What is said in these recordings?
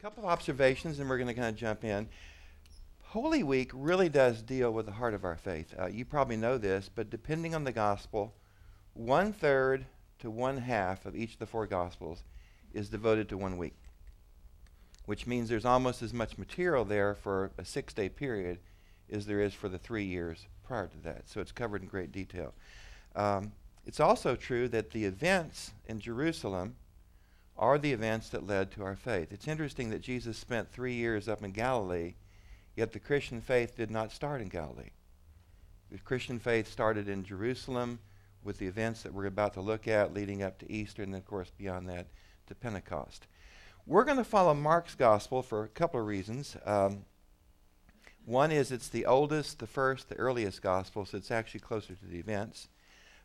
couple of observations, and we're going to kind of jump in. Holy Week really does deal with the heart of our faith. Uh, you probably know this, but depending on the gospel, one third to one half of each of the four gospels is devoted to one week, which means there's almost as much material there for a six day period as there is for the three years prior to that. So it's covered in great detail. Um, it's also true that the events in Jerusalem are the events that led to our faith. It's interesting that Jesus spent three years up in Galilee, yet the Christian faith did not start in Galilee. The Christian faith started in Jerusalem with the events that we're about to look at leading up to Easter, and of course, beyond that to Pentecost. We're going to follow Mark's gospel for a couple of reasons. Um, one is it's the oldest, the first, the earliest gospel, so it's actually closer to the events.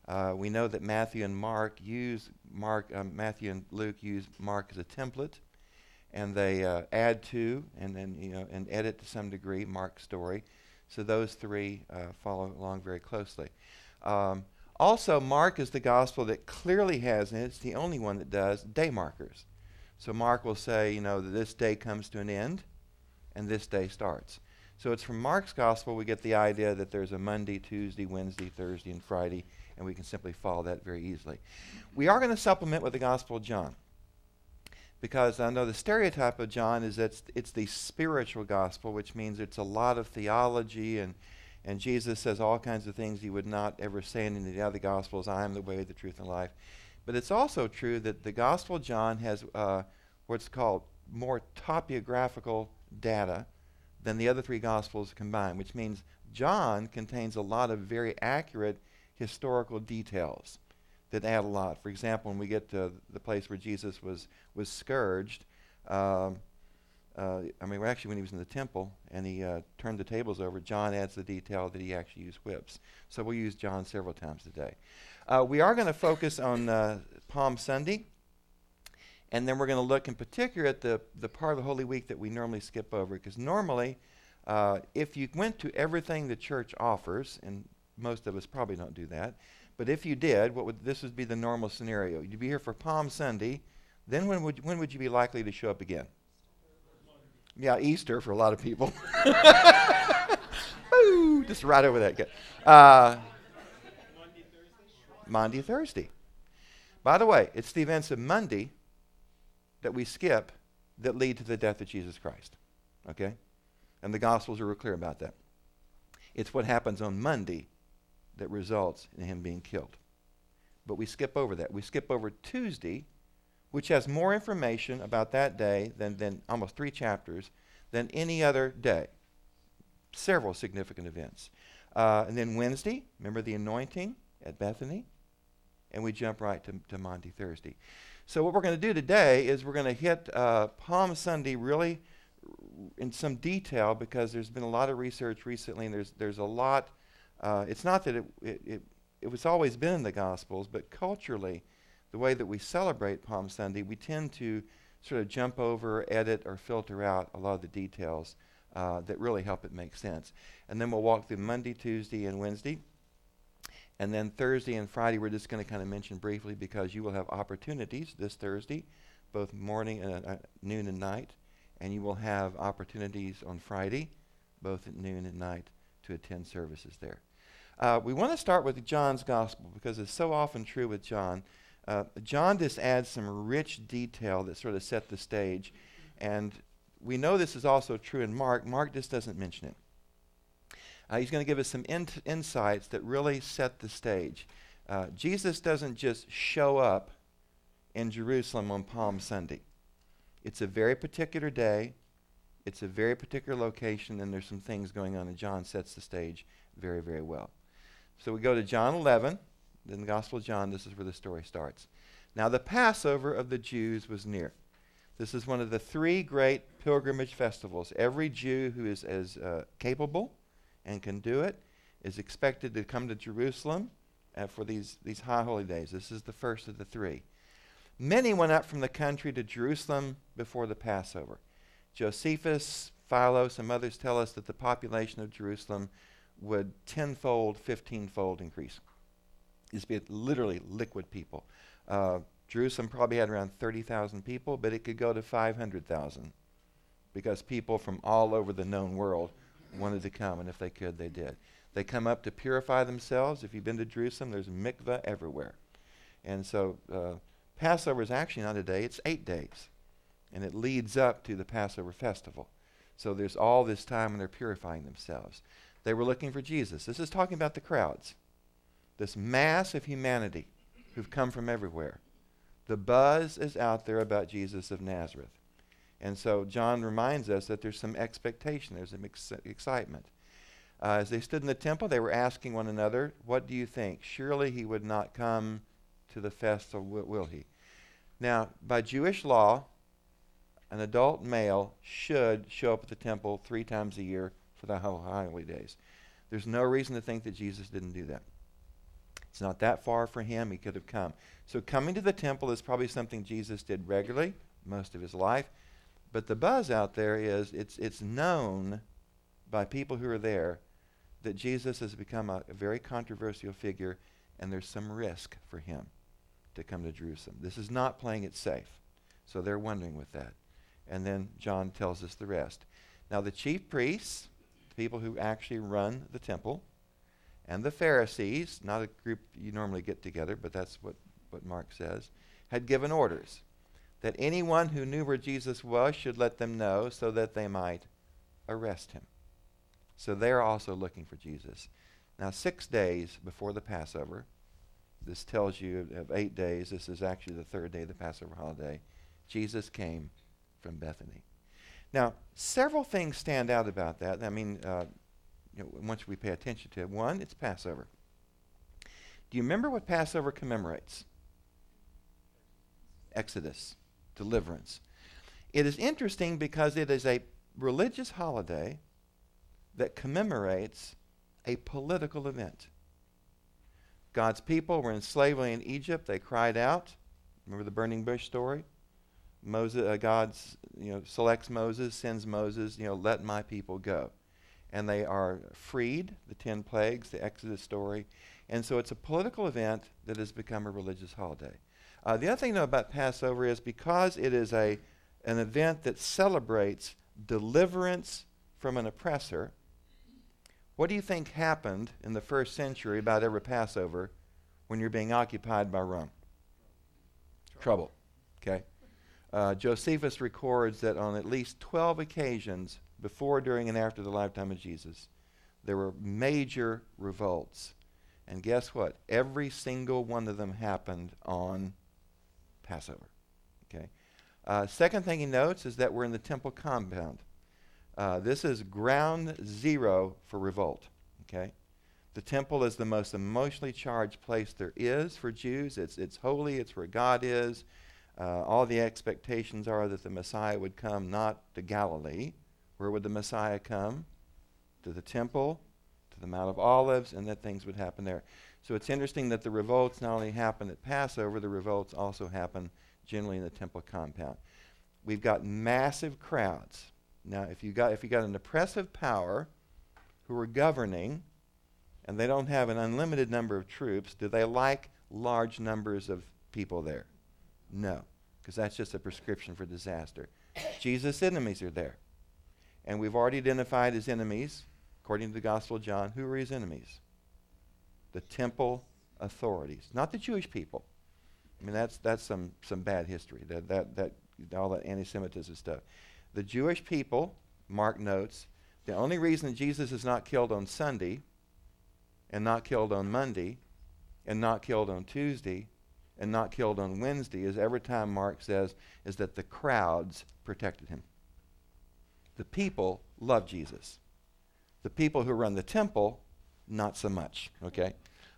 Uh, we know that Matthew and Mark use Mark, um, Matthew and Luke use Mark as a template, and they uh, add to and then you know and edit to some degree Mark's story. So those three uh, follow along very closely. Um, also, Mark is the gospel that clearly has, and it's the only one that does, day markers. So Mark will say, you know, that this day comes to an end, and this day starts. So it's from Mark's gospel we get the idea that there's a Monday, Tuesday, Wednesday, Thursday, and Friday, and we can simply follow that very easily. We are going to supplement with the Gospel of John because I know the stereotype of John is that it's, it's the spiritual gospel, which means it's a lot of theology and and Jesus says all kinds of things he would not ever say in any of the other gospels. I am the way, the truth, and life. But it's also true that the Gospel of John has uh, what's called more topographical data than the other three Gospels combined, which means John contains a lot of very accurate historical details that add a lot. For example, when we get to the place where Jesus was, was scourged, um, uh, I mean, actually, when he was in the temple and he uh, turned the tables over, John adds the detail that he actually used whips. So we'll use John several times today. Uh, we are going to focus on uh, Palm Sunday, and then we're going to look in particular at the, the part of the Holy Week that we normally skip over. Because normally, uh, if you went to everything the church offers, and most of us probably don't do that. But if you did, what would this would be the normal scenario? You'd be here for Palm Sunday. Then when would when would you be likely to show up again? Yeah, Easter for a lot of people. Ooh, just right over that. Uh, Monday, Thursday. By the way, it's the events of Monday that we skip that lead to the death of Jesus Christ. Okay? And the Gospels are real clear about that. It's what happens on Monday that results in him being killed. But we skip over that. We skip over Tuesday, which has more information about that day than, than almost three chapters than any other day. Several significant events. Uh, and then Wednesday, remember the anointing at Bethany? And we jump right to, to Monday, Thursday. So, what we're going to do today is we're going to hit uh, Palm Sunday really in some detail because there's been a lot of research recently and there's, there's a lot uh, it's not that it, it, it, it was always been in the Gospels, but culturally, the way that we celebrate Palm Sunday, we tend to sort of jump over, edit, or filter out a lot of the details uh, that really help it make sense. And then we'll walk through Monday, Tuesday, and Wednesday. And then Thursday and Friday, we're just going to kind of mention briefly because you will have opportunities this Thursday, both morning and uh, noon and night. And you will have opportunities on Friday, both at noon and night, to attend services there. Uh, we want to start with John's gospel because it's so often true with John. Uh, John just adds some rich detail that sort of set the stage. And we know this is also true in Mark. Mark just doesn't mention it. Uh, he's going to give us some in- insights that really set the stage. Uh, Jesus doesn't just show up in Jerusalem on Palm Sunday. It's a very particular day. It's a very particular location, and there's some things going on, and John sets the stage very, very well. So we go to John 11, in the Gospel of John, this is where the story starts. Now, the Passover of the Jews was near. This is one of the three great pilgrimage festivals. Every Jew who is as uh, capable and can do it is expected to come to Jerusalem uh, for these, these high holy days. This is the first of the three. Many went up from the country to Jerusalem before the Passover. Josephus, Philo, some others tell us that the population of Jerusalem would tenfold, fifteenfold increase. These be literally liquid people. Uh, Jerusalem probably had around 30,000 people, but it could go to 500,000 because people from all over the known world wanted to come, and if they could, they did. They come up to purify themselves. If you've been to Jerusalem, there's mikveh everywhere. And so uh, Passover is actually not a day, it's eight days. And it leads up to the Passover festival. So there's all this time when they're purifying themselves. They were looking for Jesus. This is talking about the crowds, this mass of humanity who've come from everywhere. The buzz is out there about Jesus of Nazareth. And so John reminds us that there's some expectation, there's some ex- excitement. Uh, as they stood in the temple, they were asking one another, What do you think? Surely he would not come to the festival, will, will he? Now, by Jewish law, an adult male should show up at the temple three times a year for the holy days. There's no reason to think that Jesus didn't do that. It's not that far for him. He could have come. So coming to the temple is probably something Jesus did regularly most of his life. But the buzz out there is it's, it's known by people who are there that Jesus has become a, a very controversial figure and there's some risk for him to come to Jerusalem. This is not playing it safe. So they're wondering with that. And then John tells us the rest. Now, the chief priests, the people who actually run the temple, and the Pharisees, not a group you normally get together, but that's what, what Mark says, had given orders that anyone who knew where Jesus was should let them know so that they might arrest him. So they're also looking for Jesus. Now, six days before the Passover, this tells you of eight days, this is actually the third day of the Passover holiday, Jesus came from Bethany. Now, several things stand out about that. I mean, uh, you know, once we pay attention to it. One, it's Passover. Do you remember what Passover commemorates? Exodus, deliverance. It is interesting because it is a religious holiday that commemorates a political event. God's people were in slavery in Egypt. They cried out. Remember the burning bush story? Moses, uh, God, you know, selects Moses, sends Moses, you know, let my people go and they are freed, the ten plagues, the Exodus story. And so it's a political event that has become a religious holiday. Uh, the other thing, though, about Passover is because it is a, an event that celebrates deliverance from an oppressor, what do you think happened in the first century about every Passover when you're being occupied by Rome? Trouble. Okay? Uh, Josephus records that on at least 12 occasions, before, during, and after the lifetime of Jesus, there were major revolts. And guess what? Every single one of them happened on Passover. Okay. Uh, second thing he notes is that we're in the temple compound. Uh, this is ground zero for revolt. Okay. The temple is the most emotionally charged place there is for Jews. It's, it's holy. It's where God is. Uh, all the expectations are that the Messiah would come not to Galilee, where would the Messiah come? To the temple, to the Mount of Olives, and that things would happen there. So it's interesting that the revolts not only happen at Passover, the revolts also happen generally in the temple compound. We've got massive crowds. Now, if you got if you got an oppressive power who are governing, and they don't have an unlimited number of troops, do they like large numbers of people there? No, because that's just a prescription for disaster. Jesus' enemies are there. And we've already identified his enemies, according to the Gospel of John. Who are his enemies? The temple authorities, not the Jewish people. I mean, that's, that's some, some bad history, that, that, that, all that anti Semitism stuff. The Jewish people, Mark notes, the only reason Jesus is not killed on Sunday and not killed on Monday and not killed on Tuesday and not killed on Wednesday is every time Mark says is that the crowds protected him. The people love Jesus. The people who run the temple, not so much. Okay?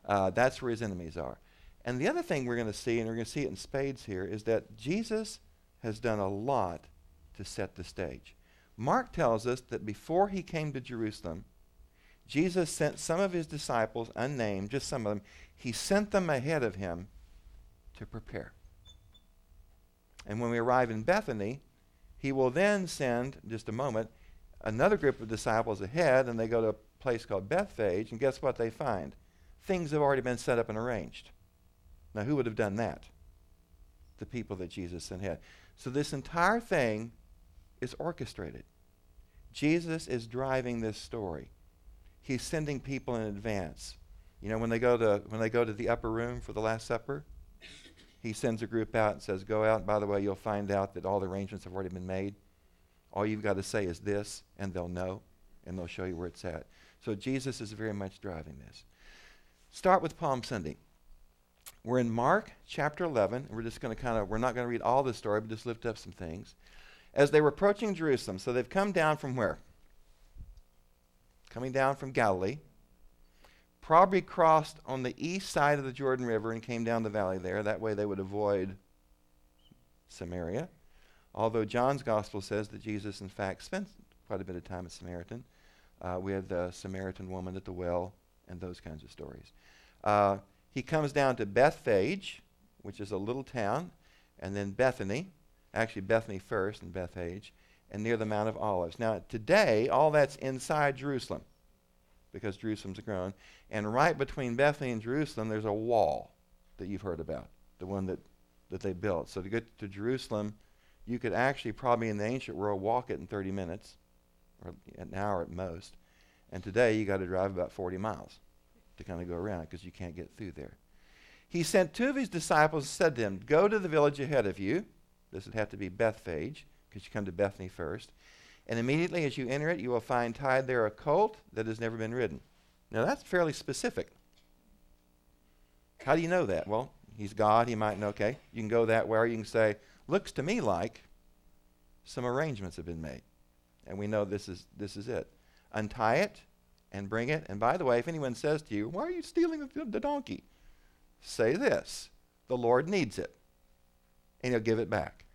Uh, that's where his enemies are. And the other thing we're going to see, and we're going to see it in spades here, is that Jesus has done a lot to set the stage. Mark tells us that before he came to Jerusalem, Jesus sent some of his disciples, unnamed, just some of them, he sent them ahead of him to prepare. And when we arrive in Bethany, he will then send, just a moment, another group of disciples ahead, and they go to a place called Bethphage, and guess what they find? Things have already been set up and arranged. Now, who would have done that? The people that Jesus sent ahead. So, this entire thing is orchestrated. Jesus is driving this story. He's sending people in advance. You know, when they go to when they go to the upper room for the Last Supper, he sends a group out and says, "Go out. By the way, you'll find out that all the arrangements have already been made. All you've got to say is this, and they'll know, and they'll show you where it's at." So Jesus is very much driving this. Start with Palm Sunday. We're in Mark chapter 11. We're just going to kind of, we're not going to read all the story, but just lift up some things. As they were approaching Jerusalem, so they've come down from where? Coming down from Galilee. Probably crossed on the east side of the Jordan River and came down the valley there. That way they would avoid Samaria. Although John's gospel says that Jesus, in fact, spent quite a bit of time at Samaritan. Uh, we have the Samaritan woman at the well and those kinds of stories. Uh, he comes down to Bethphage, which is a little town, and then Bethany, actually Bethany first and Bethphage, and near the Mount of Olives. Now, today, all that's inside Jerusalem because Jerusalem's grown. And right between Bethany and Jerusalem, there's a wall that you've heard about, the one that, that they built. So to get to Jerusalem, you could actually probably in the ancient world walk it in 30 minutes, or an hour at most. And today, you got to drive about 40 miles to kind of go around because you can't get through there. He sent two of his disciples and said to them, Go to the village ahead of you. This would have to be Bethphage because you come to Bethany first. And immediately as you enter it, you will find tied there a colt that has never been ridden. Now that's fairly specific. How do you know that? Well, he's God. He might know, okay, you can go that way, or you can say, looks to me like some arrangements have been made. And we know this is, this is it. Untie it and bring it. And by the way, if anyone says to you, why are you stealing the, the donkey? Say this the Lord needs it. And he'll give it back.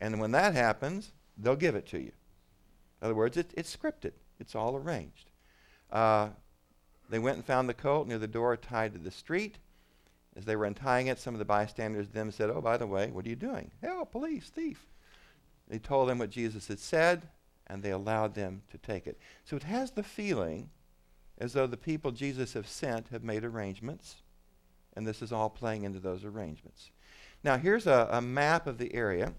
And when that happens, they'll give it to you. In other words, it, it's scripted, it's all arranged. Uh, they went and found the colt near the door tied to the street. As they were untying it, some of the bystanders then said, Oh, by the way, what are you doing? Hell, police, thief. They told them what Jesus had said, and they allowed them to take it. So it has the feeling as though the people Jesus has sent have made arrangements, and this is all playing into those arrangements. Now, here's a, a map of the area.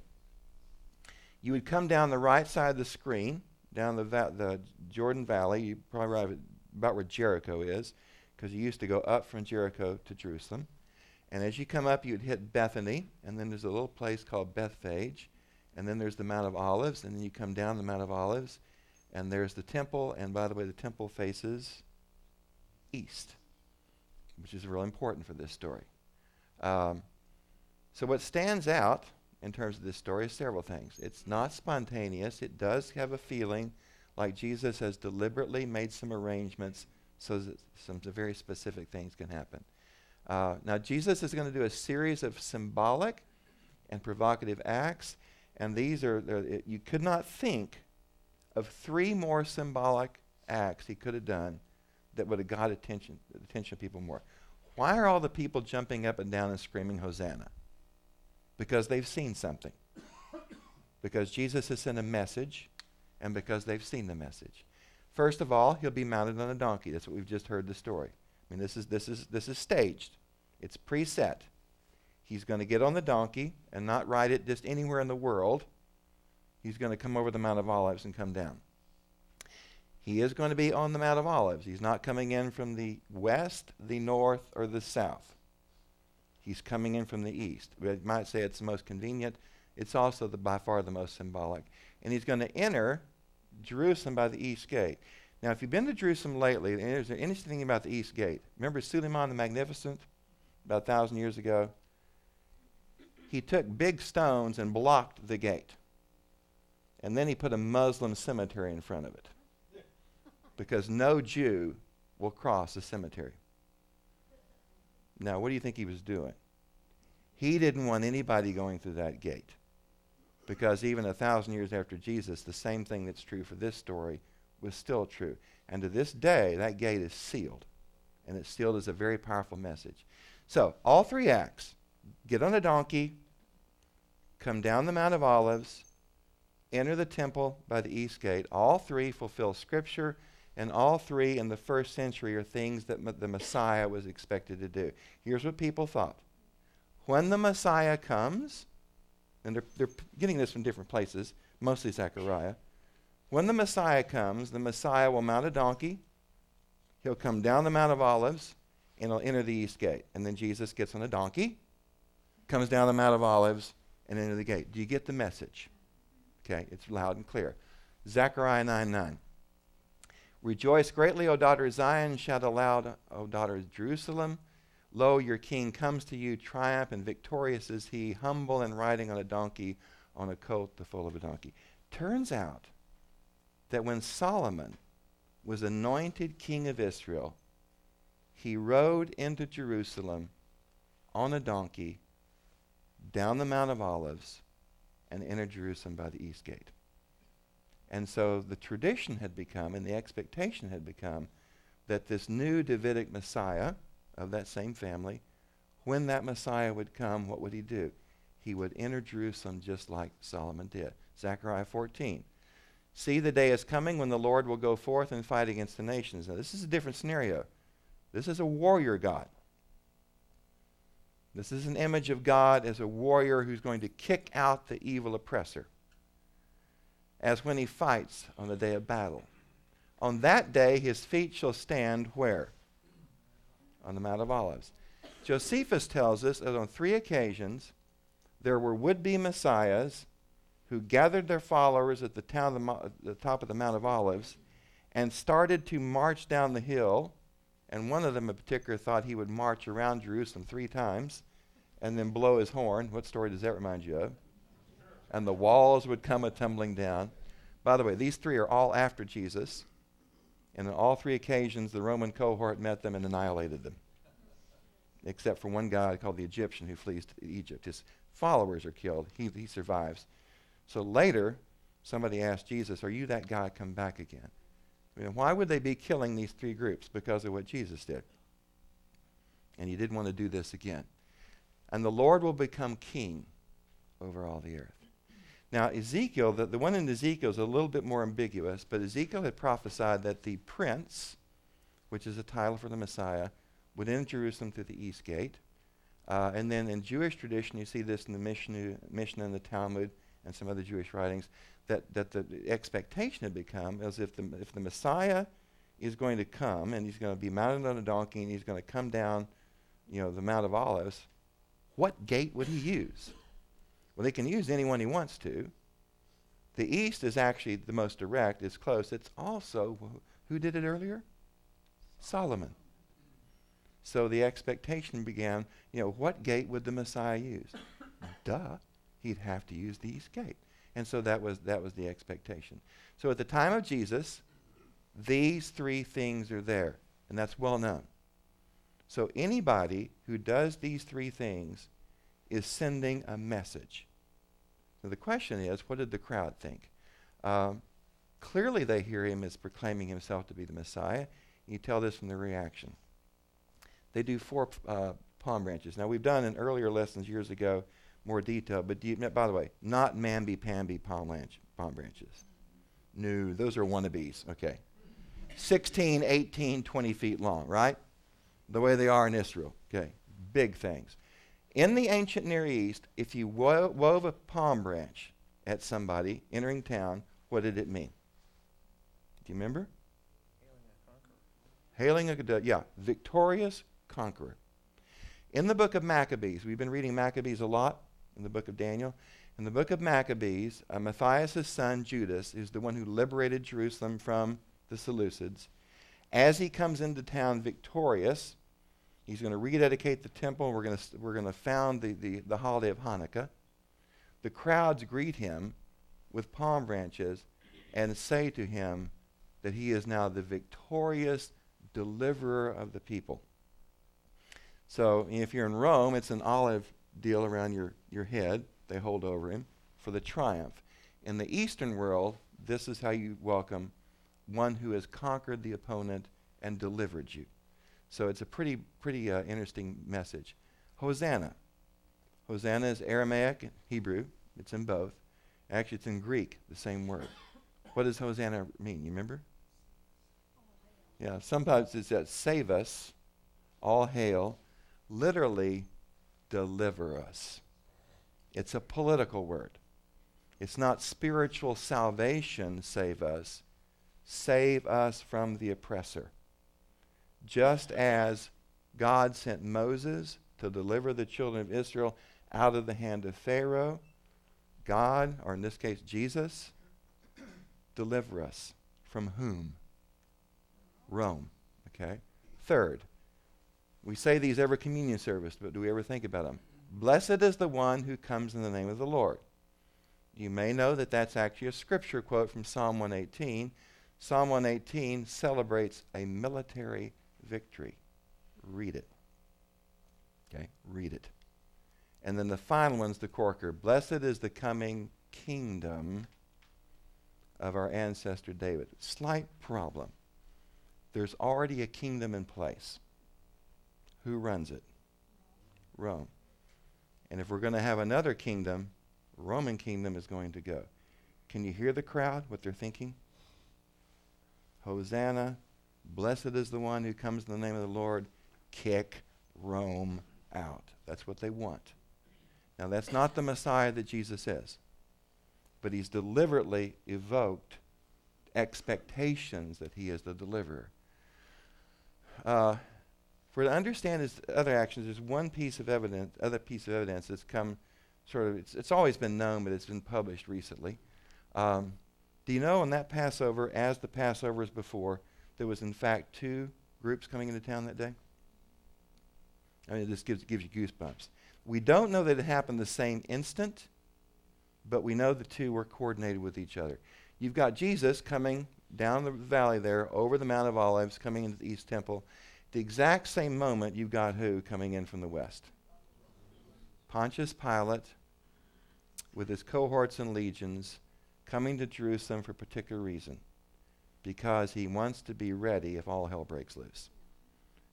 You would come down the right side of the screen, down the, va- the Jordan Valley. You probably arrive at about where Jericho is, because you used to go up from Jericho to Jerusalem. And as you come up, you'd hit Bethany, and then there's a little place called Bethphage, and then there's the Mount of Olives, and then you come down the Mount of Olives, and there's the temple. And by the way, the temple faces east, which is really important for this story. Um, so, what stands out in terms of this story is several things. It's not spontaneous, it does have a feeling like Jesus has deliberately made some arrangements so that some very specific things can happen. Uh, now, Jesus is going to do a series of symbolic and provocative acts, and these are, it, you could not think of three more symbolic acts he could have done that would have got attention, attention of people more. Why are all the people jumping up and down and screaming Hosanna? Because they've seen something. because Jesus has sent a message and because they've seen the message. First of all, he'll be mounted on a donkey. That's what we've just heard the story. I mean, this is, this is, this is staged, it's preset. He's going to get on the donkey and not ride it just anywhere in the world. He's going to come over the Mount of Olives and come down. He is going to be on the Mount of Olives. He's not coming in from the west, the north, or the south. He's coming in from the east. We might say it's the most convenient. It's also the, by far the most symbolic. And he's going to enter Jerusalem by the east gate. Now, if you've been to Jerusalem lately, there's anything about the east gate, remember Suleiman the Magnificent about a thousand years ago? He took big stones and blocked the gate. And then he put a Muslim cemetery in front of it. Because no Jew will cross the cemetery. Now, what do you think he was doing? He didn't want anybody going through that gate. Because even a thousand years after Jesus, the same thing that's true for this story was still true. And to this day, that gate is sealed. And it's sealed as a very powerful message. So, all three acts get on a donkey, come down the Mount of Olives, enter the temple by the east gate. All three fulfill Scripture, and all three in the first century are things that the Messiah was expected to do. Here's what people thought when the Messiah comes, and they're, they're getting this from different places, mostly Zechariah. When the Messiah comes, the Messiah will mount a donkey. He'll come down the Mount of Olives and he'll enter the east gate. And then Jesus gets on a donkey, comes down the Mount of Olives, and into the gate. Do you get the message? Okay, it's loud and clear. Zechariah 9 9. Rejoice greatly, O daughter of Zion. Shout aloud, O daughter of Jerusalem. Lo, your king comes to you, triumph and victorious is he, humble and riding on a donkey, on a colt the foal of a donkey. Turns out that when Solomon was anointed king of Israel, he rode into Jerusalem on a donkey down the Mount of Olives and entered Jerusalem by the east gate. And so the tradition had become, and the expectation had become, that this new Davidic Messiah of that same family, when that Messiah would come, what would he do? He would enter Jerusalem just like Solomon did. Zechariah 14. See, the day is coming when the Lord will go forth and fight against the nations. Now, this is a different scenario. This is a warrior God. This is an image of God as a warrior who's going to kick out the evil oppressor, as when he fights on the day of battle. On that day, his feet shall stand where? On the Mount of Olives. Josephus tells us that on three occasions there were would be messiahs who gathered their followers at the, town the, mo- the top of the Mount of Olives and started to march down the hill. And one of them in particular thought he would march around Jerusalem three times and then blow his horn. What story does that remind you of? And the walls would come a tumbling down. By the way, these three are all after Jesus. And on all three occasions, the Roman cohort met them and annihilated them. Except for one guy called the Egyptian who flees to Egypt. His followers are killed. He, he survives. So later, somebody asked Jesus, Are you that guy? Come back again. I mean, why would they be killing these three groups? Because of what Jesus did. And he didn't want to do this again. And the Lord will become king over all the earth. Now, Ezekiel, the, the one in Ezekiel is a little bit more ambiguous, but Ezekiel had prophesied that the prince, which is a title for the Messiah, would enter Jerusalem through the east gate. Uh, and then in Jewish tradition, you see this in the Mishnah, and the Talmud and some other Jewish writings, that, that the expectation had become as if the, if the Messiah is going to come and he's going to be mounted on a donkey and he's going to come down, you know, the Mount of Olives, what gate would he use? Well, he can use anyone he wants to. The east is actually the most direct, it's close. It's also, who did it earlier? Solomon. So the expectation began, you know, what gate would the Messiah use? Duh he'd have to use the east gate. And so that was, that was the expectation. So at the time of Jesus, these three things are there, and that's well known. So anybody who does these three things is sending a message. So the question is, what did the crowd think? Um, clearly, they hear him as proclaiming himself to be the Messiah. You tell this from the reaction. They do four uh, palm branches. Now, we've done in earlier lessons years ago more detail. But you, by the way, not mamby-pamby palm, branch, palm branches. No, those are wannabes. Okay. 16, 18, 20 feet long, right? The way they are in Israel. Okay. Big things. In the ancient Near East, if you wo- wove a palm branch at somebody entering town, what did it mean? Do you remember? Hailing a conqueror. Hailing a, yeah, victorious conqueror. In the book of Maccabees, we've been reading Maccabees a lot in the book of Daniel. In the book of Maccabees, uh, Matthias' son Judas is the one who liberated Jerusalem from the Seleucids. As he comes into town victorious, he's going to rededicate the temple. We're going to we're going to found the, the, the holiday of Hanukkah. The crowds greet him with palm branches and say to him that he is now the victorious deliverer of the people. So if you're in Rome, it's an olive deal around your, your head they hold over him for the triumph. In the Eastern world, this is how you welcome one who has conquered the opponent and delivered you. So it's a pretty, pretty uh, interesting message. Hosanna. Hosanna is Aramaic and Hebrew. It's in both. Actually, it's in Greek, the same word. What does Hosanna mean? You remember? Yeah, sometimes it says, save us, all hail. Literally, deliver us. It's a political word. It's not spiritual salvation, save us. Save us from the oppressor. Just as God sent Moses to deliver the children of Israel out of the hand of Pharaoh, God, or in this case Jesus, deliver us from whom? Rome. Okay? Third, we say these every communion service, but do we ever think about them? Blessed is the one who comes in the name of the Lord. You may know that that's actually a scripture quote from Psalm 118. Psalm 118 celebrates a military victory. Read it. Okay? Read it. And then the final one's the corker. Blessed is the coming kingdom of our ancestor David. Slight problem. There's already a kingdom in place. Who runs it? Rome. And if we're going to have another kingdom, Roman kingdom is going to go. Can you hear the crowd, what they're thinking? Hosanna, blessed is the one who comes in the name of the Lord. Kick Rome out. That's what they want. Now, that's not the Messiah that Jesus is, but he's deliberately evoked expectations that he is the deliverer. Uh, for to understand his other actions, there's one piece of evidence, other piece of evidence that's come sort of, it's, it's always been known, but it's been published recently. Um, do you know on that Passover, as the Passovers before, there was in fact two groups coming into town that day? I mean, this gives, gives you goosebumps. We don't know that it happened the same instant, but we know the two were coordinated with each other. You've got Jesus coming down the valley there over the Mount of Olives, coming into the East Temple. The exact same moment, you've got who coming in from the west? Pontius Pilate, with his cohorts and legions, coming to Jerusalem for a particular reason because he wants to be ready if all hell breaks loose.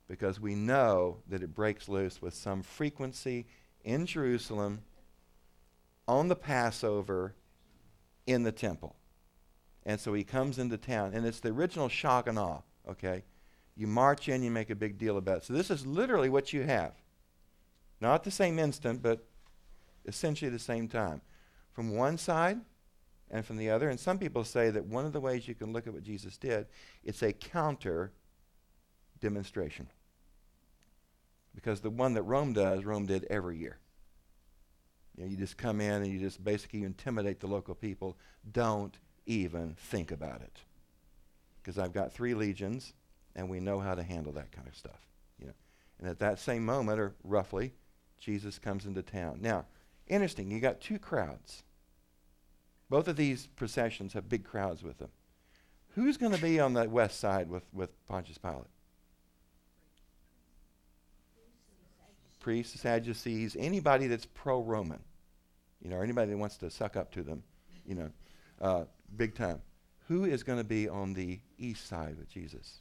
Because we know that it breaks loose with some frequency in Jerusalem on the Passover in the temple. And so he comes into town, and it's the original shock and awe, okay? You march in, you make a big deal about it. So this is literally what you have. Not the same instant, but essentially the same time. From one side and from the other. And some people say that one of the ways you can look at what Jesus did, it's a counter demonstration. Because the one that Rome does, Rome did every year. You, know, you just come in and you just basically intimidate the local people. Don't even think about it. Because I've got three legions and we know how to handle that kind of stuff. You know. And at that same moment, or roughly, Jesus comes into town. Now, interesting, you got two crowds. Both of these processions have big crowds with them. Who's going to be on the west side with, with Pontius Pilate? Priests, Sadducees, anybody that's pro Roman, you know, anybody that wants to suck up to them, you know, uh, big time. Who is going to be on the east side with Jesus?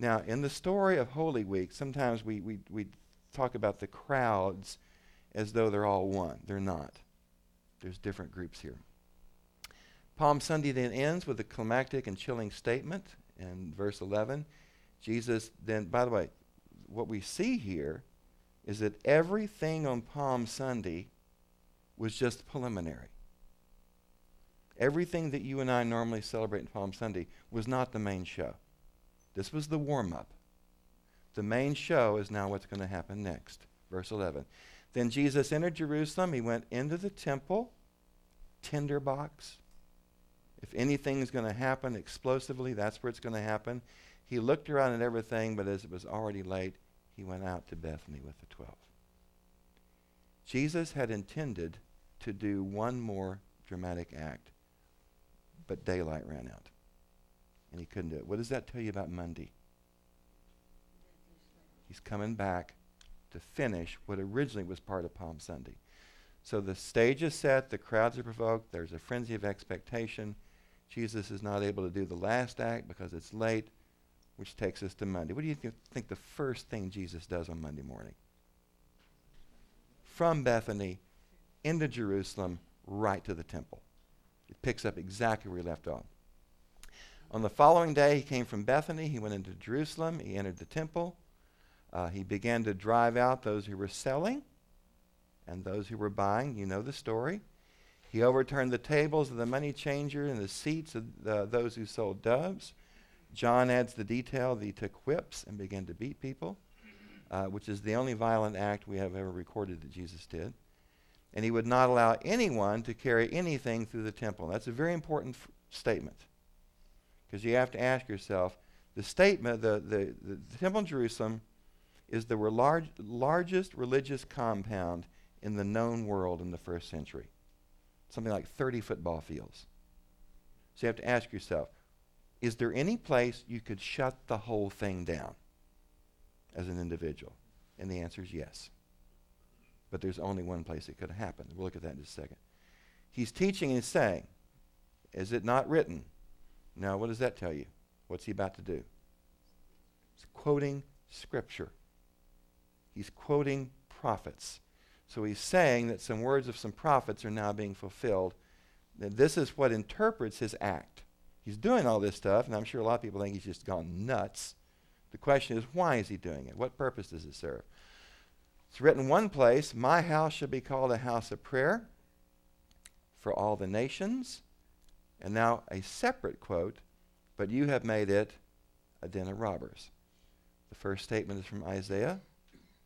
Now, in the story of Holy Week, sometimes we, we, we talk about the crowds as though they're all one. They're not. There's different groups here. Palm Sunday then ends with a climactic and chilling statement in verse 11. Jesus then, by the way, what we see here is that everything on Palm Sunday was just preliminary. Everything that you and I normally celebrate on Palm Sunday was not the main show. This was the warm up. The main show is now what's going to happen next. Verse 11. Then Jesus entered Jerusalem. He went into the temple, tinderbox. If anything's going to happen explosively, that's where it's going to happen. He looked around at everything, but as it was already late, he went out to Bethany with the twelve. Jesus had intended to do one more dramatic act, but daylight ran out and he couldn't do it. What does that tell you about Monday? He's coming back to finish what originally was part of Palm Sunday. So the stage is set, the crowds are provoked, there's a frenzy of expectation. Jesus is not able to do the last act because it's late, which takes us to Monday. What do you th- think the first thing Jesus does on Monday morning? From Bethany into Jerusalem, right to the temple. It picks up exactly where he left off. On the following day, he came from Bethany. He went into Jerusalem. He entered the temple. Uh, he began to drive out those who were selling and those who were buying. You know the story. He overturned the tables of the money changer and the seats of the, those who sold doves. John adds the detail that he took whips and began to beat people, uh, which is the only violent act we have ever recorded that Jesus did. And he would not allow anyone to carry anything through the temple. That's a very important f- statement because you have to ask yourself the statement, the, the, the, the temple in Jerusalem is the large, largest religious compound in the known world in the first century. Something like 30 football fields. So you have to ask yourself is there any place you could shut the whole thing down as an individual? And the answer is yes. But there's only one place it could have happened. We'll look at that in just a second. He's teaching and he's saying, Is it not written? Now, what does that tell you? What's he about to do? He's quoting Scripture. He's quoting prophets. So he's saying that some words of some prophets are now being fulfilled. That this is what interprets his act. He's doing all this stuff, and I'm sure a lot of people think he's just gone nuts. The question is, why is he doing it? What purpose does it serve? It's written one place, My house shall be called a house of prayer for all the nations. And now a separate quote, but you have made it a den of robbers. The first statement is from Isaiah.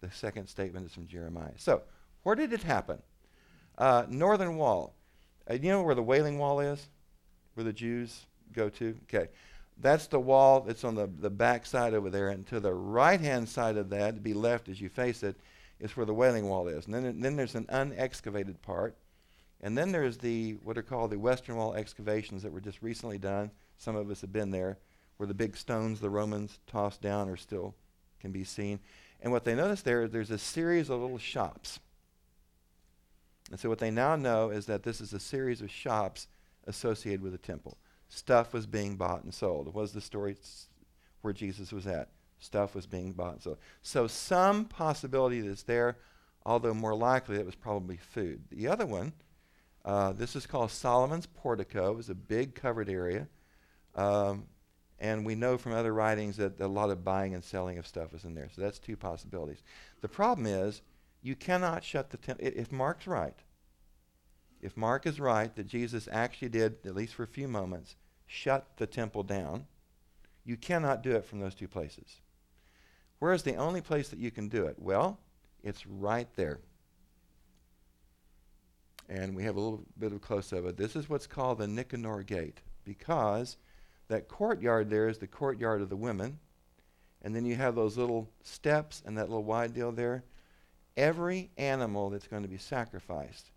The second statement is from Jeremiah. So, where did it happen? Uh, northern wall. Uh, you know where the Wailing Wall is? Where the Jews go to? Okay. That's the wall that's on the, the back side over there. And to the right hand side of that, to be left as you face it, is where the Wailing Wall is. And then, then there's an unexcavated part. And then there's the what are called the Western Wall excavations that were just recently done. Some of us have been there, where the big stones the Romans tossed down are still can be seen. And what they noticed there is there's a series of little shops. And so what they now know is that this is a series of shops associated with the temple. Stuff was being bought and sold. It was the story where Jesus was at? Stuff was being bought and sold. So some possibility that's there, although more likely it was probably food. The other one, uh, this is called Solomon's Portico. It was a big covered area. Um, and we know from other writings that a lot of buying and selling of stuff is in there. So that's two possibilities. The problem is you cannot shut the temple. If Mark's right, if Mark is right that Jesus actually did, at least for a few moments, shut the temple down, you cannot do it from those two places. Where is the only place that you can do it? Well, it's right there. And we have a little bit of close up of it. This is what's called the Nicanor Gate because that courtyard there is the courtyard of the women. And then you have those little steps and that little wide deal there. Every animal that's going to be sacrificed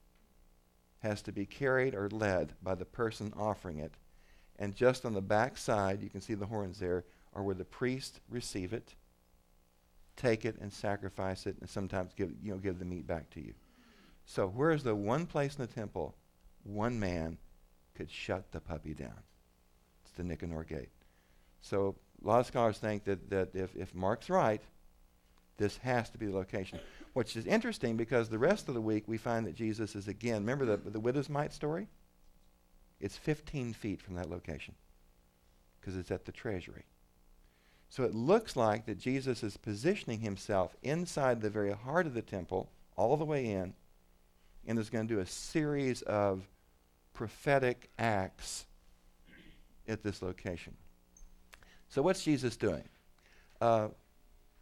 has to be carried or led by the person offering it. And just on the back side, you can see the horns there, are where the priests receive it, take it, and sacrifice it, and sometimes give, you know, give the meat back to you. So, where is the one place in the temple one man could shut the puppy down? The Nicanor Gate. So, a lot of scholars think that, that if, if Mark's right, this has to be the location. Which is interesting because the rest of the week we find that Jesus is again, remember the, the widow's mite story? It's 15 feet from that location because it's at the treasury. So it looks like that Jesus is positioning himself inside the very heart of the temple, all the way in, and is going to do a series of prophetic acts at this location. So, what's Jesus doing? Uh,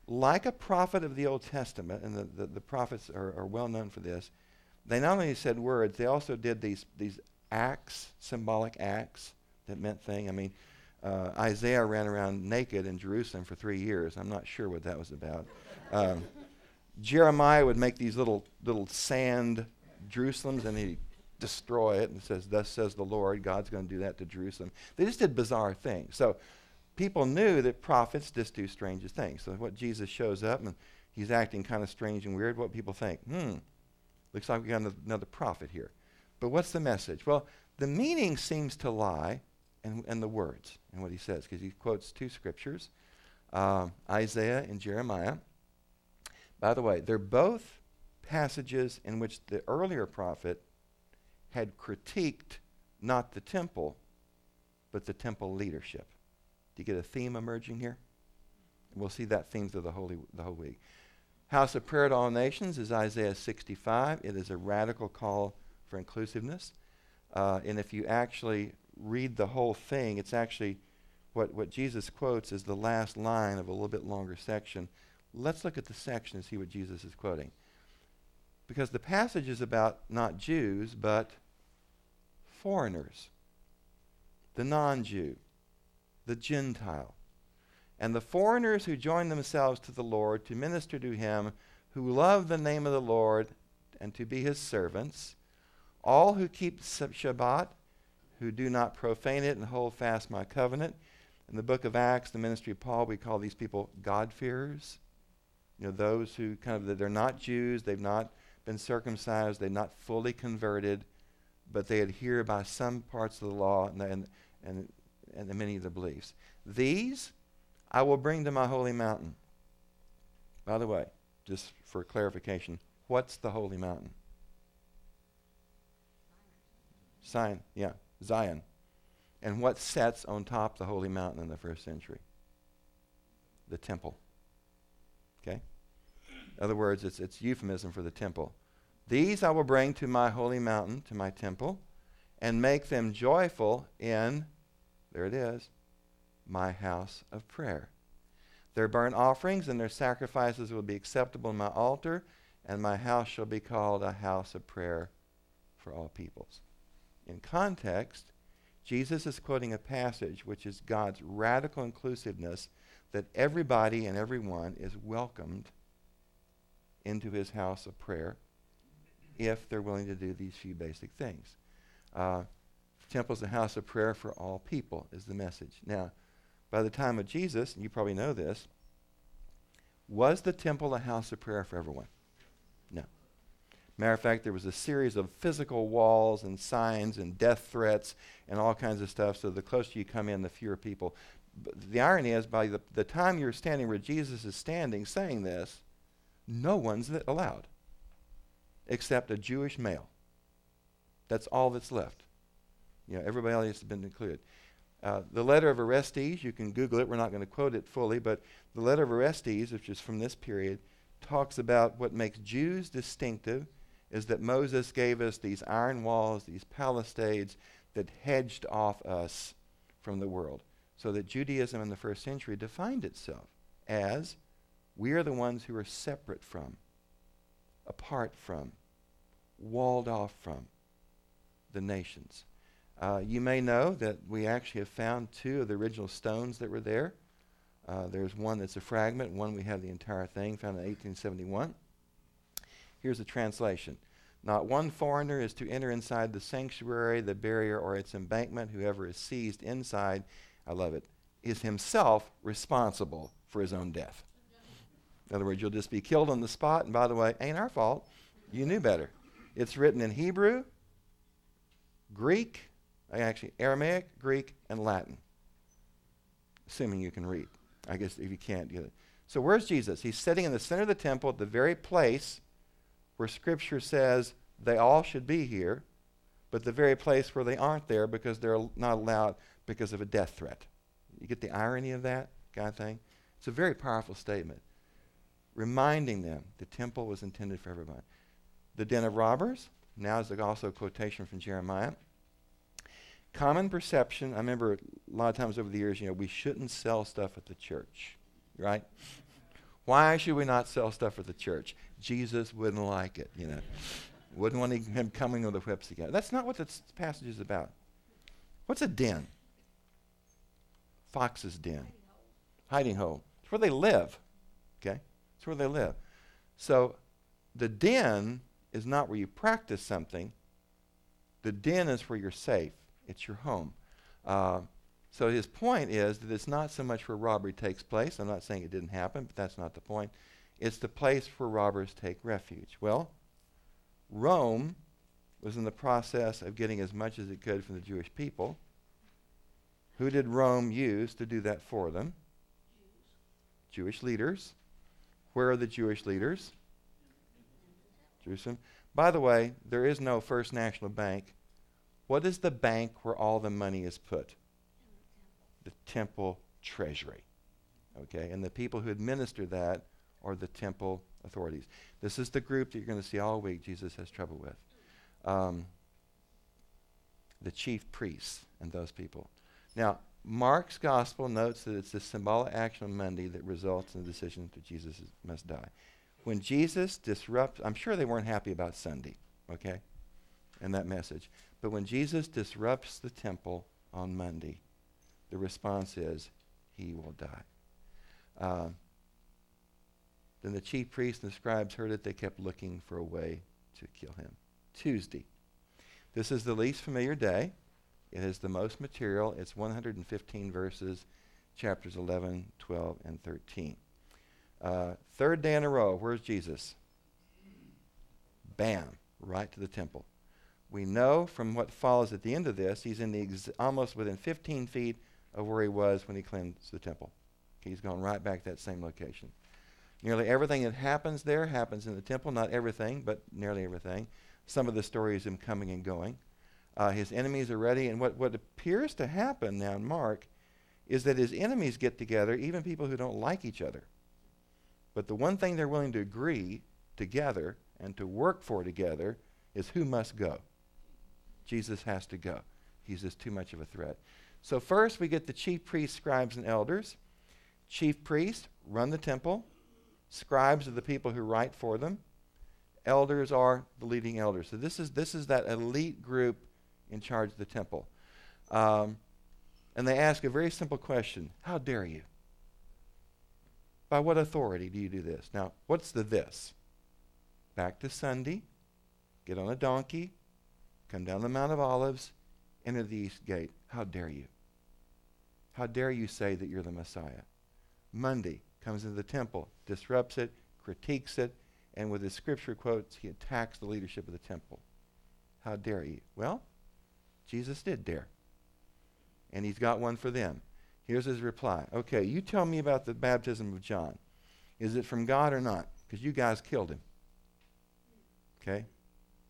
like a prophet of the Old Testament, and the, the, the prophets are, are, well known for this, they not only said words, they also did these, these acts, symbolic acts that meant thing. I mean, uh, Isaiah ran around naked in Jerusalem for three years. I'm not sure what that was about. Um, Jeremiah would make these little little sand Jerusalems and he destroy it and says, Thus says the Lord, God's going to do that to Jerusalem. They just did bizarre things. So people knew that prophets just do strange things. So what Jesus shows up and he's acting kind of strange and weird, what people think, hmm, looks like we got another prophet here. But what's the message? Well, the meaning seems to lie in, in the words and what he says, because he quotes two scriptures, um, Isaiah and Jeremiah. By the way, they're both passages in which the earlier prophet had critiqued not the temple, but the temple leadership. Do you get a theme emerging here? We'll see that theme through the, holy, the whole week. House of prayer to all nations is Isaiah 65. It is a radical call for inclusiveness. Uh, and if you actually read the whole thing, it's actually what, what Jesus quotes is the last line of a little bit longer section. Let's look at the section and see what Jesus is quoting. Because the passage is about not Jews, but foreigners, the non Jew, the Gentile, and the foreigners who join themselves to the Lord to minister to him, who love the name of the Lord and to be his servants, all who keep Shabbat, who do not profane it and hold fast my covenant. In the book of Acts, the ministry of Paul, we call these people God-fearers. You know, those who kind of, they're not Jews, they've not been circumcised, they're not fully converted, but they adhere by some parts of the law and, and, and, and many of the beliefs. These I will bring to my holy mountain. By the way, just for clarification, what's the holy mountain? Zion, yeah, Zion. And what sets on top the holy mountain in the first century? The temple. Okay? In other words, it's, it's euphemism for the temple. These I will bring to my holy mountain, to my temple, and make them joyful in, there it is, my house of prayer. Their burnt offerings and their sacrifices will be acceptable in my altar, and my house shall be called a house of prayer for all peoples. In context, Jesus is quoting a passage which is God's radical inclusiveness that everybody and everyone is welcomed into his house of prayer if they're willing to do these few basic things. Uh, temple is a house of prayer for all people, is the message. Now, by the time of Jesus, and you probably know this, was the temple a house of prayer for everyone? No. Matter of fact, there was a series of physical walls and signs and death threats and all kinds of stuff. So the closer you come in, the fewer people. But the irony is, by the, the time you're standing where Jesus is standing saying this, no one's allowed except a Jewish male. That's all that's left. You know, everybody else has been included. Uh, the letter of Aristeas, you can Google it, we're not going to quote it fully, but the letter of Aristeas, which is from this period, talks about what makes Jews distinctive is that Moses gave us these iron walls, these palisades that hedged off us from the world. So that Judaism in the first century defined itself as we are the ones who are separate from, apart from, walled off from the nations. Uh, you may know that we actually have found two of the original stones that were there. Uh, there's one that's a fragment, one we have the entire thing, found in 1871. Here's the translation Not one foreigner is to enter inside the sanctuary, the barrier, or its embankment. Whoever is seized inside, I love it, is himself responsible for his own death. In other words, you'll just be killed on the spot, and by the way, ain't our fault. You knew better. It's written in Hebrew, Greek, uh, actually Aramaic, Greek, and Latin. Assuming you can read. I guess if you can't it. So where's Jesus? He's sitting in the center of the temple at the very place where Scripture says they all should be here, but the very place where they aren't there because they're not allowed because of a death threat. You get the irony of that kind of thing? It's a very powerful statement. Reminding them the temple was intended for everyone. The den of robbers, now is also a quotation from Jeremiah common perception, I remember a lot of times over the years, you know, we shouldn't sell stuff at the church, right? Why should we not sell stuff at the church? Jesus wouldn't like it, you know. wouldn't want him coming with the whips again. That's not what this passage is about. What's a den? Fox's den. Hiding hole. It's where they live. Okay? Where they live. So the den is not where you practice something. The den is where you're safe. It's your home. Uh, so his point is that it's not so much where robbery takes place. I'm not saying it didn't happen, but that's not the point. It's the place where robbers take refuge. Well, Rome was in the process of getting as much as it could from the Jewish people. Who did Rome use to do that for them? Jewish leaders. Where are the Jewish leaders? Jerusalem. By the way, there is no First National Bank what is the bank where all the money is put? The temple treasury. Okay, and the people who administer that are the temple authorities. This is the group that you're going to see all week Jesus has trouble with. Um, the chief priests and those people. Now, Mark's gospel notes that it's the symbolic action on Monday that results in the decision that Jesus is, must die. When Jesus disrupts, I'm sure they weren't happy about Sunday, okay, and that message. But when Jesus disrupts the temple on Monday, the response is, he will die. Uh, then the chief priests and the scribes heard it. They kept looking for a way to kill him. Tuesday. This is the least familiar day. It is the most material. It's 115 verses, chapters 11, 12, and 13. Uh, third day in a row, where's Jesus? Bam, right to the temple. We know from what follows at the end of this, he's in the ex- almost within 15 feet of where he was when he cleansed the temple. He's gone right back to that same location. Nearly everything that happens there happens in the temple. Not everything, but nearly everything. Some of the stories him coming and going. Uh, his enemies are ready, and what, what appears to happen now in Mark is that his enemies get together, even people who don't like each other. But the one thing they're willing to agree together and to work for together is who must go. Jesus has to go. He's just too much of a threat. So, first we get the chief priests, scribes, and elders. Chief priests run the temple, scribes are the people who write for them, elders are the leading elders. So, this is, this is that elite group in charge of the temple. Um, and they ask a very simple question How dare you? By what authority do you do this? Now, what's the this? Back to Sunday, get on a donkey, come down the Mount of Olives, enter the east gate. How dare you? How dare you say that you're the Messiah? Monday comes into the temple, disrupts it, critiques it, and with his scripture quotes, he attacks the leadership of the temple. How dare you? Well, Jesus did dare. And he's got one for them. Here's his reply. Okay, you tell me about the baptism of John. Is it from God or not? Because you guys killed him. Okay?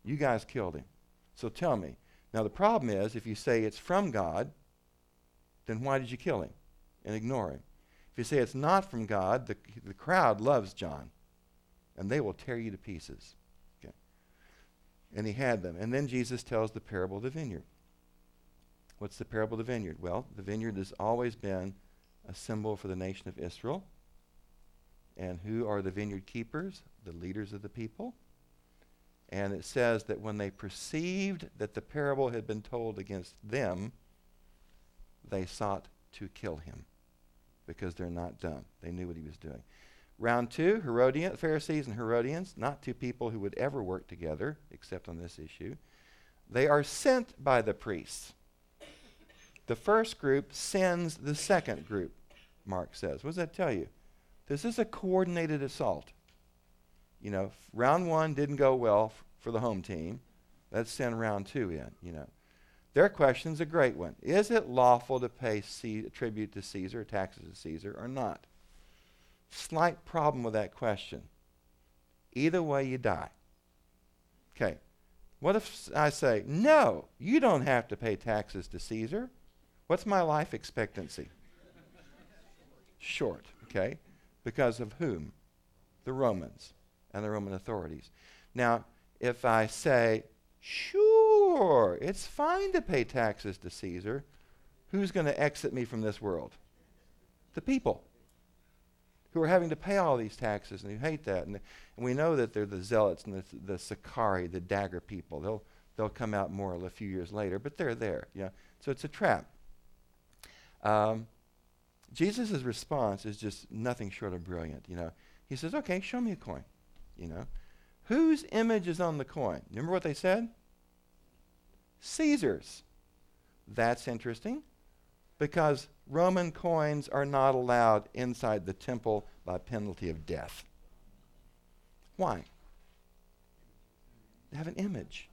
You guys killed him. So tell me. Now, the problem is if you say it's from God, then why did you kill him and ignore him? If you say it's not from God, the, the crowd loves John, and they will tear you to pieces. Okay. And he had them. And then Jesus tells the parable of the vineyard. What's the parable of the vineyard? Well, the vineyard has always been a symbol for the nation of Israel. And who are the vineyard keepers? The leaders of the people. And it says that when they perceived that the parable had been told against them, they sought to kill him because they're not dumb. They knew what he was doing. Round two, Herodian, Pharisees and Herodians, not two people who would ever work together except on this issue. They are sent by the priests. The first group sends the second group, Mark says. What does that tell you? This is a coordinated assault. You know, round one didn't go well f- for the home team. Let's send round two in, you know. Their question's a great one. Is it lawful to pay C- tribute to Caesar, taxes to Caesar, or not? Slight problem with that question. Either way, you die. Okay. What if I say, no, you don't have to pay taxes to Caesar? What's my life expectancy? Short, okay? Because of whom? The Romans and the Roman authorities. Now, if I say, Sure, it's fine to pay taxes to Caesar. Who's going to exit me from this world? The people who are having to pay all these taxes and who hate that. And, and we know that they're the zealots and the, the Sicarii, the dagger people. They'll, they'll come out more a few years later, but they're there. Yeah? So it's a trap. Um, Jesus' response is just nothing short of brilliant. You know, he says, "Okay, show me a coin." You know, Whose image is on the coin? Remember what they said? Caesar's. That's interesting because Roman coins are not allowed inside the temple by penalty of death. Why? They have an image.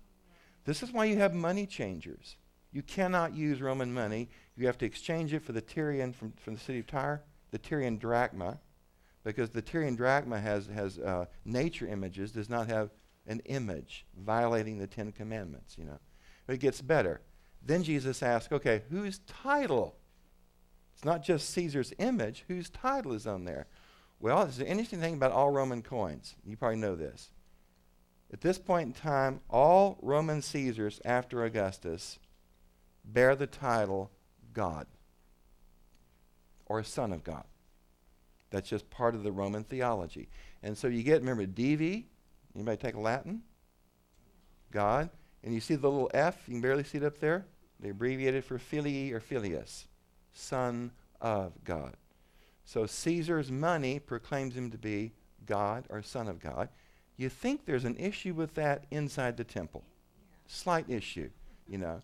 This is why you have money changers. You cannot use Roman money. You have to exchange it for the Tyrian from, from the city of Tyre, the Tyrian drachma, because the Tyrian drachma has, has uh, nature images, does not have an image, violating the Ten Commandments, you know. But it gets better. Then Jesus asks, okay, whose title? It's not just Caesar's image, whose title is on there? Well, there's an interesting thing about all Roman coins. You probably know this. At this point in time, all Roman Caesars after Augustus bear the title God or a Son of God. That's just part of the Roman theology. And so you get, remember, Divi. Anybody take Latin? God. And you see the little F, you can barely see it up there. They abbreviate it for filii or filius, Son of God. So Caesar's money proclaims him to be God or Son of God. You think there's an issue with that inside the temple. Slight issue, you know.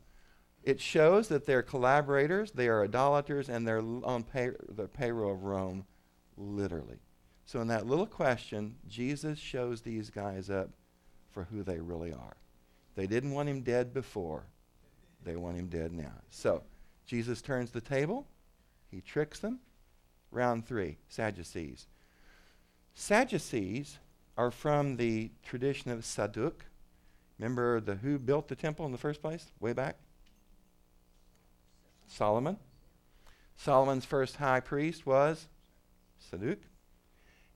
It shows that they're collaborators, they are idolaters, and they're on pay, the payroll of Rome, literally. So, in that little question, Jesus shows these guys up for who they really are. They didn't want him dead before, they want him dead now. So, Jesus turns the table, he tricks them. Round three Sadducees. Sadducees are from the tradition of Zadok. Remember the who built the temple in the first place, way back? Solomon. Solomon's first high priest was Zadok.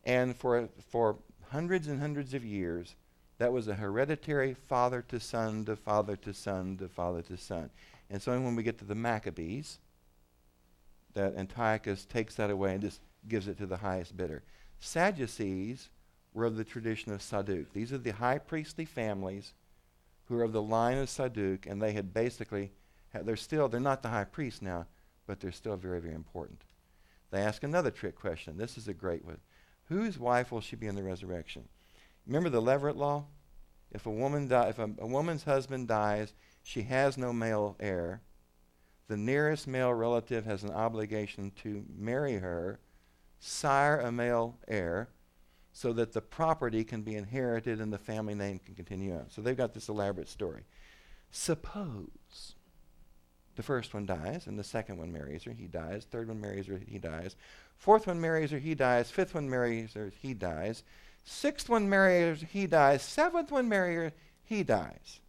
And for, for hundreds and hundreds of years, that was a hereditary father to son to father to son to father to son. And so when we get to the Maccabees, that Antiochus takes that away and just gives it to the highest bidder. Sadducees were of the tradition of Zadok. These are the high priestly families who are of the line of Zadok, and they had basically, they're still, they're not the high priest now, but they're still very, very important. They ask another trick question. This is a great one. Whose wife will she be in the resurrection? Remember the Levirate law? If a woman di- if a, a woman's husband dies, she has no male heir. The nearest male relative has an obligation to marry her, sire a male heir, so that the property can be inherited and the family name can continue on. So they've got this elaborate story. Suppose the first one dies, and the second one marries her, he dies. Third one marries her, he dies. Fourth one marries her, he dies. Fifth one marries her, he dies. Sixth one marries her, he dies. Seventh one marries her, he dies.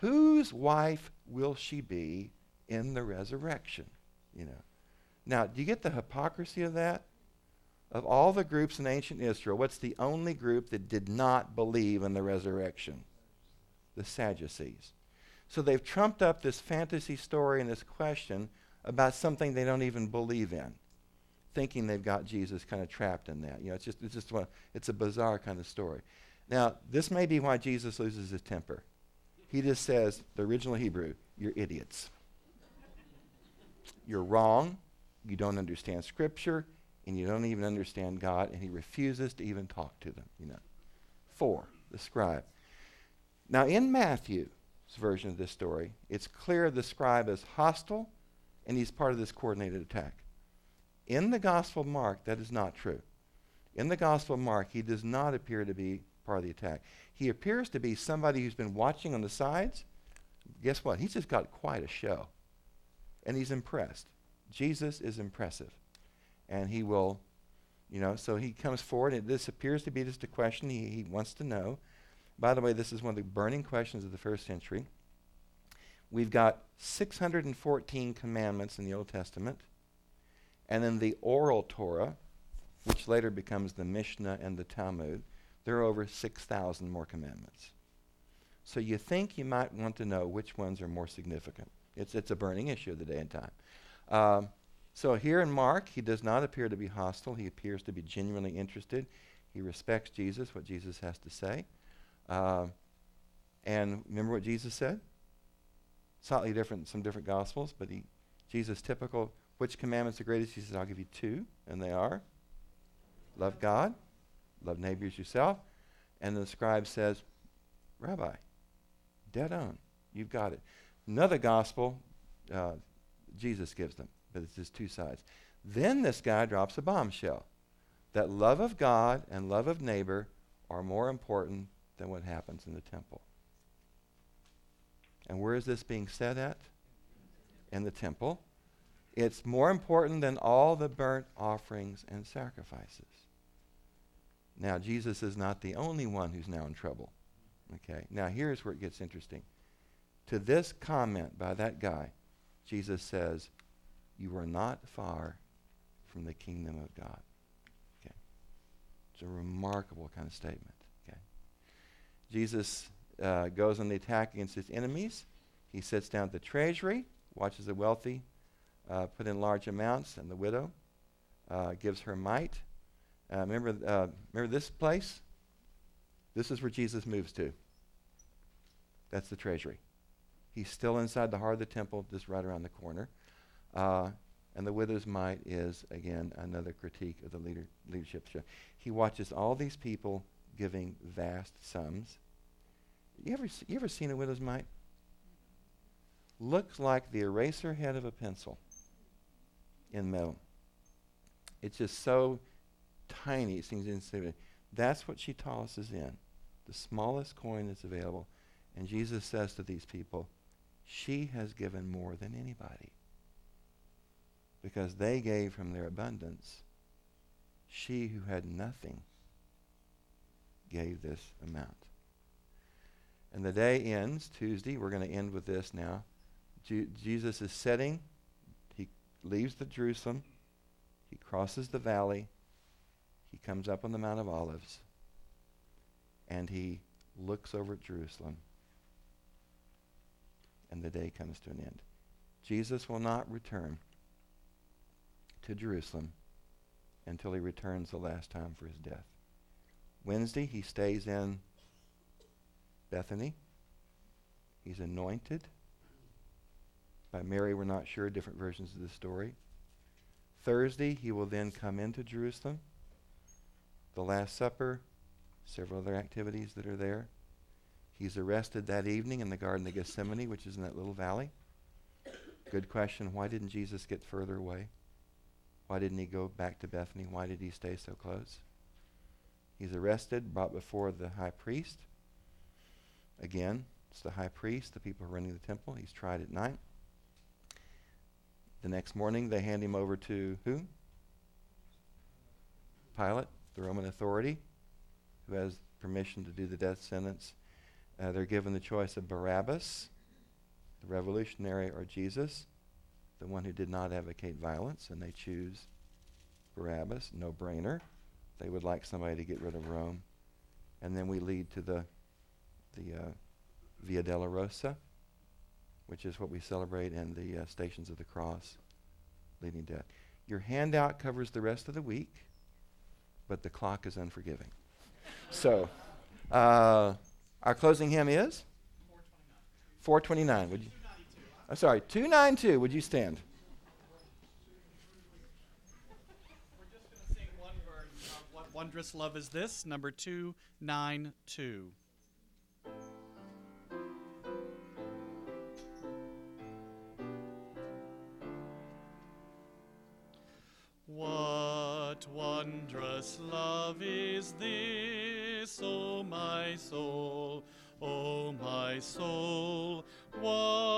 Whose wife will she be in the resurrection? You know. Now, do you get the hypocrisy of that? Of all the groups in ancient Israel, what's the only group that did not believe in the resurrection? The Sadducees. So they've trumped up this fantasy story and this question about something they don't even believe in, thinking they've got Jesus kind of trapped in that. You know, it's just it's just one, it's a bizarre kind of story. Now, this may be why Jesus loses his temper. He just says, the original Hebrew, you're idiots. You're wrong. You don't understand Scripture, and you don't even understand God, and he refuses to even talk to them. You know. Four, the scribe. Now, in Matthew's version of this story, it's clear the scribe is hostile, and he's part of this coordinated attack. In the Gospel of Mark, that is not true. In the Gospel of Mark, he does not appear to be part of the attack. He appears to be somebody who's been watching on the sides. Guess what? He's just got quite a show. And he's impressed. Jesus is impressive. And he will, you know, so he comes forward, and this appears to be just a question he, he wants to know. By the way, this is one of the burning questions of the first century. We've got 614 commandments in the Old Testament. And in the oral Torah, which later becomes the Mishnah and the Talmud, there are over 6,000 more commandments. So you think you might want to know which ones are more significant. It's, it's a burning issue of the day and time. Um, so here in Mark, he does not appear to be hostile. He appears to be genuinely interested. He respects Jesus, what Jesus has to say. Uh, and remember what Jesus said? Slightly different, some different gospels, but he, Jesus, typical. Which commandments are greatest? He says, I'll give you two, and they are love God, love neighbors yourself. And the scribe says, Rabbi, dead on. You've got it. Another gospel, uh, Jesus gives them, but it's just two sides. Then this guy drops a bombshell that love of God and love of neighbor are more important than what happens in the temple. And where is this being said at? In the temple. It's more important than all the burnt offerings and sacrifices. Now, Jesus is not the only one who's now in trouble. Okay. Now, here's where it gets interesting. To this comment by that guy, Jesus says, You are not far from the kingdom of God. Okay, It's a remarkable kind of statement. Jesus uh, goes on the attack against his enemies. He sits down at the treasury, watches the wealthy uh, put in large amounts, and the widow uh, gives her mite. Uh, remember, uh, remember this place? This is where Jesus moves to. That's the treasury. He's still inside the heart of the temple, just right around the corner. Uh, and the widow's mite is, again, another critique of the leader, leadership. He watches all these people giving vast sums. You ever, you ever seen a widow's mite? Looks like the eraser head of a pencil in metal. It's just so tiny, it seems insignificant. That's what she tosses in, the smallest coin that's available. And Jesus says to these people, She has given more than anybody. Because they gave from their abundance. She who had nothing gave this amount. And the day ends, Tuesday. We're going to end with this now. Je- Jesus is setting, he leaves the Jerusalem, he crosses the valley, he comes up on the Mount of Olives, and he looks over at Jerusalem, and the day comes to an end. Jesus will not return to Jerusalem until he returns the last time for his death. Wednesday, he stays in Bethany. He's anointed by Mary, we're not sure, different versions of the story. Thursday, he will then come into Jerusalem. The Last Supper, several other activities that are there. He's arrested that evening in the Garden of Gethsemane, which is in that little valley. Good question. Why didn't Jesus get further away? Why didn't he go back to Bethany? Why did he stay so close? He's arrested, brought before the high priest. Again, it's the high priest, the people running the temple. He's tried at night. The next morning, they hand him over to who? Pilate, the Roman authority, who has permission to do the death sentence. Uh, they're given the choice of Barabbas, the revolutionary, or Jesus, the one who did not advocate violence, and they choose Barabbas, no brainer. They would like somebody to get rid of Rome. And then we lead to the, the uh, Via Dolorosa, which is what we celebrate in the uh, Stations of the Cross, leading death. Your handout covers the rest of the week, but the clock is unforgiving. so, uh, our closing hymn is 429. 429. Would you? I'm sorry, 292. Would you stand? Wondrous Love Is This, number 292. What wondrous love is this, O my soul, O my soul? What